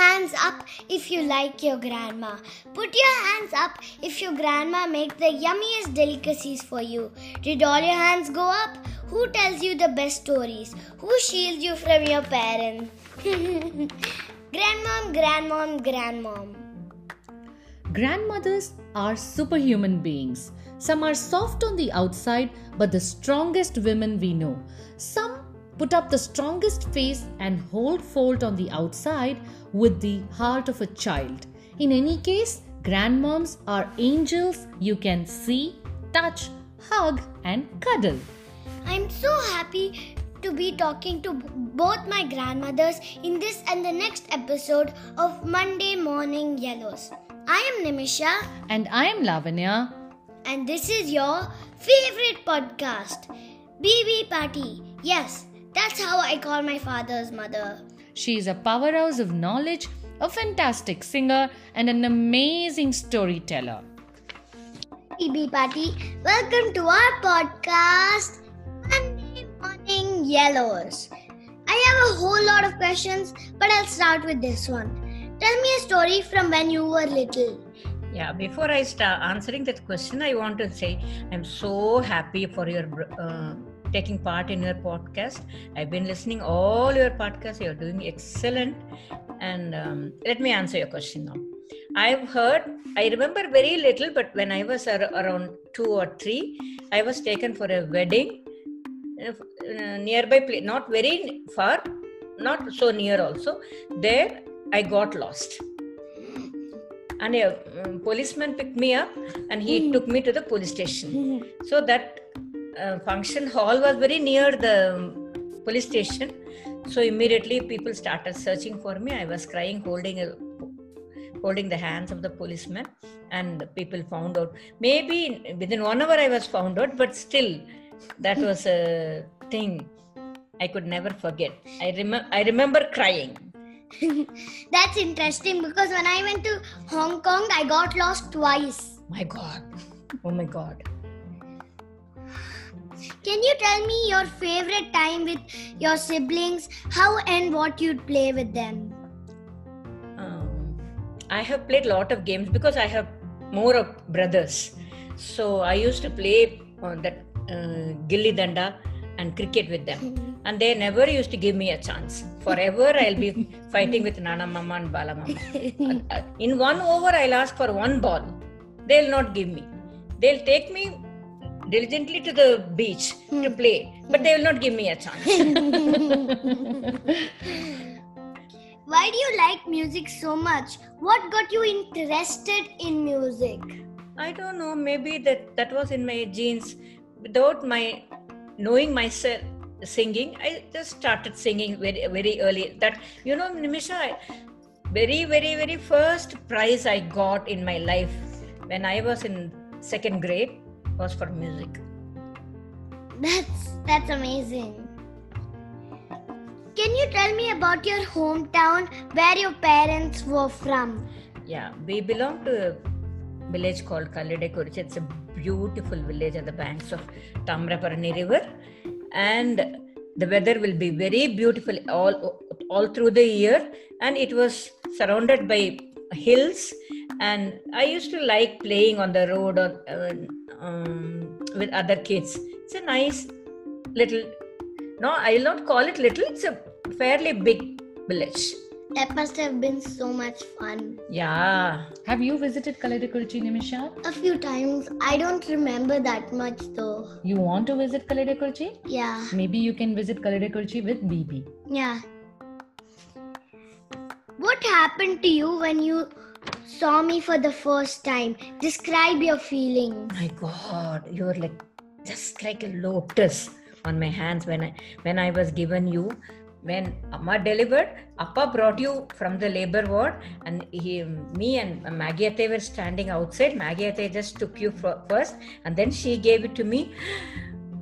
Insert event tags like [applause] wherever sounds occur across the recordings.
hands up if you like your grandma. Put your hands up if your grandma makes the yummiest delicacies for you. Did all your hands go up? Who tells you the best stories? Who shields you from your parents? [laughs] grandmom, grandmom, grandmom. Grandmothers are superhuman beings. Some are soft on the outside, but the strongest women we know. Some put up the strongest face and hold fort on the outside with the heart of a child. In any case, grandmoms are angels you can see, touch, hug, and cuddle. I'm so happy to be talking to both my grandmothers in this and the next episode of Monday Morning Yellows. I am Nimisha. And I am Lavanya. And this is your favorite podcast, BB Paati. Yes, that's how I call my father's mother. She is a powerhouse of knowledge, a fantastic singer, and an amazing storyteller. BB Paati, welcome to our podcast, Monday Morning Yellows. I have a whole lot of questions, but I'll start with this one. Tell me a story from when you were little. Yeah, before I start answering that question, I want to say I'm so happy for your uh, taking part in your podcast. I've been listening all your podcasts. You're doing excellent. And um, let me answer your question now. I've heard, I remember very little, but when I was around two or three, I was taken for a wedding in a nearby place, not very far, not so near also. There, I got lost. And a um, policeman picked me up and he mm. took me to the police station. So that uh, function hall was very near the police station. So immediately people started searching for me. I was crying, holding a holding the hands of the policeman, and people found out. Maybe within one hour I was found out, but still, that was a thing I could never forget. I remember I remember crying. [laughs] That's interesting because when I went to Hong Kong, I got lost twice. My God. Oh my God. Can you tell me your favorite time with your siblings? How and what you'd play with them? Um, I have played a lot of games because I have more of brothers. So I used to play on that uh, gilli danda and cricket with them. [laughs] And they never used to give me a chance. Forever I'll be [laughs] fighting with Nana Mama and Bala Mama. [laughs] Uh, in one over, I'll ask for one ball. They'll not give me. They'll take me diligently to the beach hmm. to play, but they will not give me a chance. [laughs] Why do you like music so much? What got you interested in music? I don't know. Maybe that that was in my genes. Without my knowing myself singing, I just started singing very very early. That you know, Nimisha, very very very first prize I got in my life when I was in second grade was for music. That's that's amazing. Can you tell me about your hometown where your parents were from? Yeah, we belong to a village called Kallidaikuruchi. It's a beautiful village on the banks of Tamraparani River. And the weather will be very beautiful all, all through the year. And it was surrounded by hills and i used to like playing on the road or uh, um, with other kids it's a nice little no i'll not call it little it's a fairly big village that must have been so much fun. Yeah. Have you visited Kallidaikuruchi, Nimisha? A few times. I don't remember that much though. You want to visit Kallidaikuruchi? Yeah. Maybe you can visit Kallidaikuruchi with BB. Yeah. What happened to you when you saw me for the first time. Describe your feelings. My God, you're like just like a lotus on my hands when I when I was given you. When Amma delivered, Appa brought you from the labor ward, and he, me and Maggie Ate were standing outside. Maggie Ate just took you first, and then she gave it to me.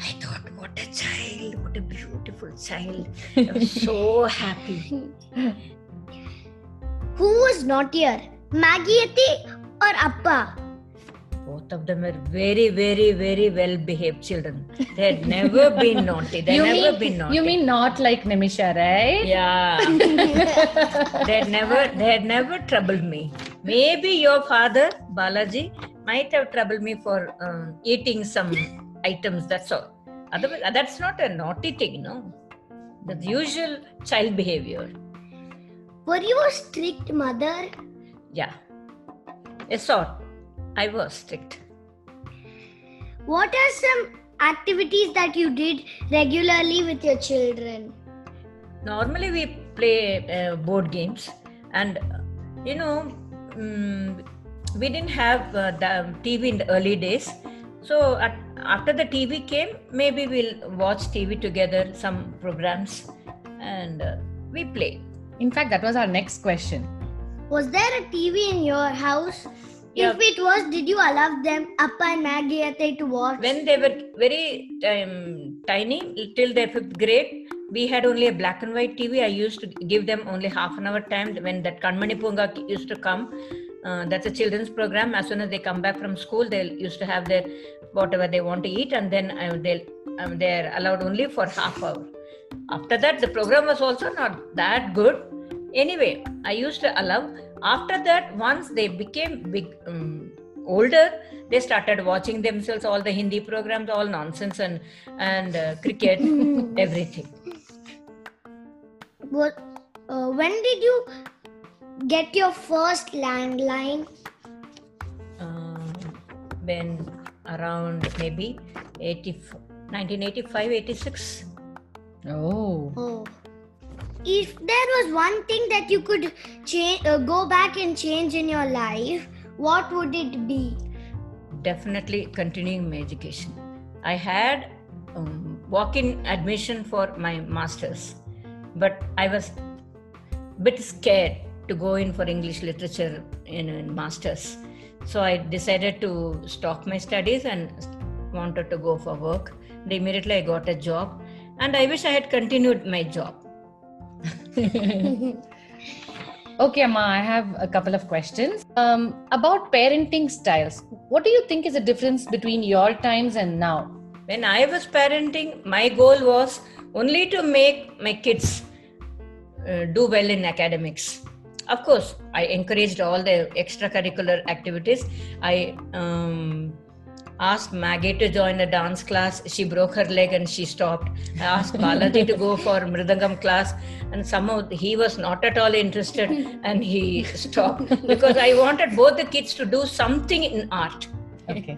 I thought, what a child, what a beautiful child. I was so happy. [laughs] Who was not here? Maggie or Appa? both of them were very, very, very well behaved children. They had never been naughty. They you never mean, been naughty. You mean not like Nimisha, right? Yeah. [laughs] they had never they had never troubled me. Maybe your father, Balaji, might have troubled me for um, eating some items, that's all. Otherwise, that's not a naughty thing, no. The usual child behavior. Were you a strict mother? Yeah. A sort. I was strict. What are some activities that you did regularly with your children? Normally, we play uh, board games, and you know, mm, we didn't have uh, the TV in the early days. So, at, after the TV came, maybe we'll watch TV together, some programs, and uh, we play. In fact, that was our next question. Was there a TV in your house? Yeah. If it was, did you allow them Appa and Maggie to watch? When they were very um, tiny, till their fifth grade, we had only a black and white TV. I used to give them only half an hour time when that Kanmani Poonga used to come. Uh, that's a children's program. As soon as they come back from school, they used to have their whatever they want to eat, and then uh, they'll um, they're allowed only for half hour. After that, the program was also not that good. Anyway, I used to allow. After that, once they became big, um, older, they started watching themselves all the Hindi programs, all nonsense and and uh, cricket, [laughs] everything. What, uh, when did you get your first landline? Um, when around maybe 80, 1985, 86. Oh. Oh. If there was one thing that you could change, uh, go back and change in your life, what would it be? definitely continuing my education. I had um, walk-in admission for my masters, but I was a bit scared to go in for English literature in, in masters. So I decided to stop my studies and wanted to go for work. And immediately I got a job, and I wish I had continued my job. [laughs] Okay, Amma, I have a couple of questions. Um, about parenting styles, what do you think is the difference between your times and now? When I was parenting, my goal was only to make my kids uh, do well in academics. Of course, I encouraged all the extracurricular activities. I um, asked Maggie to join a dance class. She broke her leg and she stopped. I asked Balaji to go for Mridangam class, and somehow he was not at all interested and he stopped because I wanted both the kids to do something in art. Okay.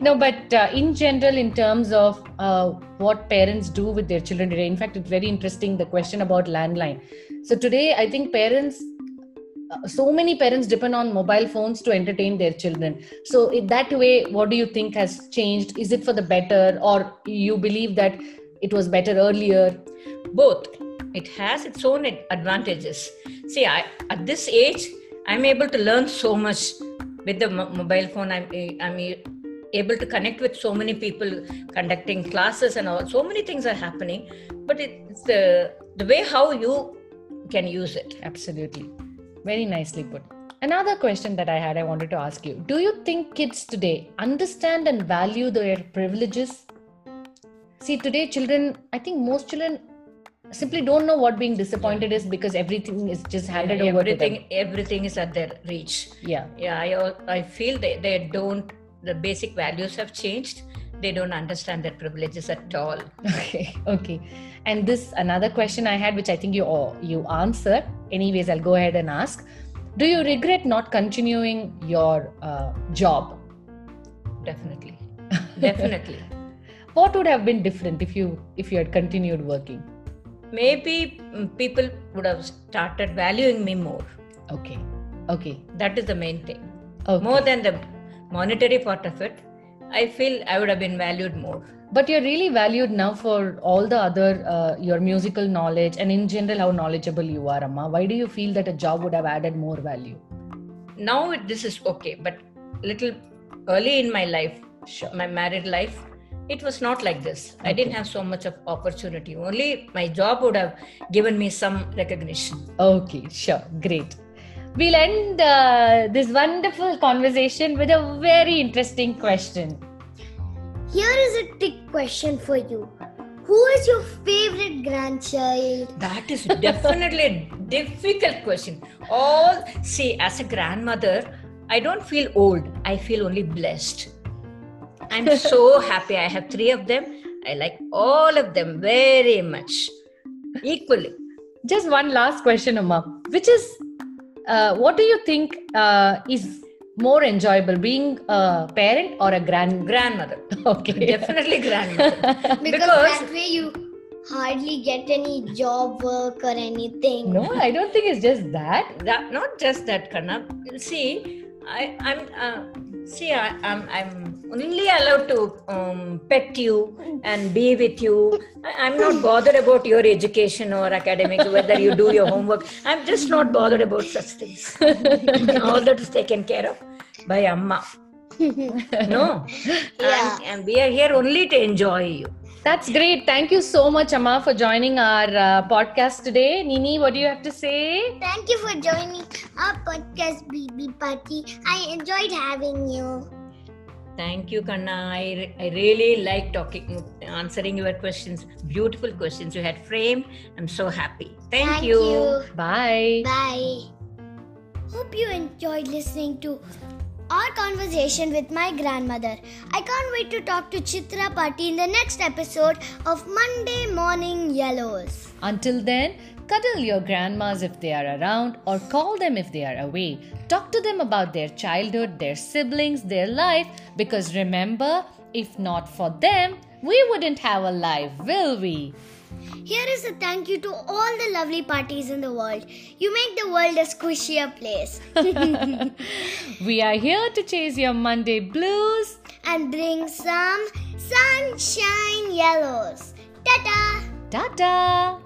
No, but uh, in general, in terms of uh, what parents do with their children today, in fact, it's very interesting the question about landline. So, today, I think parents uh, so many parents depend on mobile phones to entertain their children. So in that way what do you think has changed? Is it for the better or you believe that it was better earlier? Both. It has its own advantages. See I, at this age i'm able to learn so much with the mo- mobile phone. I'm i'm able to connect with so many people conducting classes and all. So many things are happening but it's the the way how you can use it. Absolutely very nicely put. Another question that i had i wanted to ask you. Do you think kids today understand and value their privileges? See today children i think most children simply don't know what being disappointed is because everything is just handed over to everything them. everything is at their reach. Yeah. Yeah i, I feel they, they don't the basic values have changed they don't understand their privileges at all. [laughs] Okay okay. And this another question i had which i think you all you answered. Anyways i'll go ahead and ask. Do you regret not continuing your uh, job? Definitely. Definitely. [laughs] What would have been different if you if you had continued working? Maybe mm, people would have started valuing me more. Okay okay. That is the main thing. Okay. More than the monetary part of it i feel i would have been valued more. But you're really valued now for all the other uh, your musical knowledge and in general how knowledgeable you are amma. Why do you feel that a job would have added more value? Now this is okay but little early in my life sure my married life it was not like this. I didn't have so much of opportunity. Only my job would have given me some recognition. Okay, sure, great. We'll end uh, this wonderful conversation with a very interesting question. Here is a trick question for you. Who is your favorite grandchild? That is definitely a difficult question. All see, as a grandmother, I don't feel old. I feel only blessed. I'm [laughs] so happy. I have three of them. I like all of them very much, equally. Just one last question, Amma. Which is, uh, what do you think uh, is more enjoyable, being a parent or a grand Grandmother. [laughs] Okay. [laughs] Definitely grandmother. Because, [laughs] Because- that way you hardly get any job work or anything. No, I don't think it's just that. that not just that Kanna. See, I, I'm uh, see I, I'm I'm only allowed to um, pet you and be with you. I, I'm not bothered about your education or academics, whether you do your homework. I'm just not bothered about such things. [laughs] All that is taken care of by Amma. [laughs] No, Yeah. and, and we are here only to enjoy you. That's great. Thank you so much, Amma, for joining our uh, podcast today. Nini, what do you have to say? Thank you for joining our podcast, BB Paati. I enjoyed having you. Thank you, Kanna. I, I really like talking, answering your questions. Beautiful questions you had framed. I'm so happy. Thank, Thank you. you. Bye. Bye. Hope you enjoyed listening to our conversation with my grandmother. I can't wait to talk to Chitra Paati in the next episode of Monday Morning Yellows. Until then, cuddle your grandmas if they are around or call them if they are away. Talk to them about their childhood, their siblings, their life because remember, if not for them, we wouldn't have a life, will we? Here is a thank you to all the lovely parties in the world. You make the world a squishier place [laughs] [laughs] We are here to chase your Monday blues. and bring some sunshine yellows. Ta ta! Ta ta!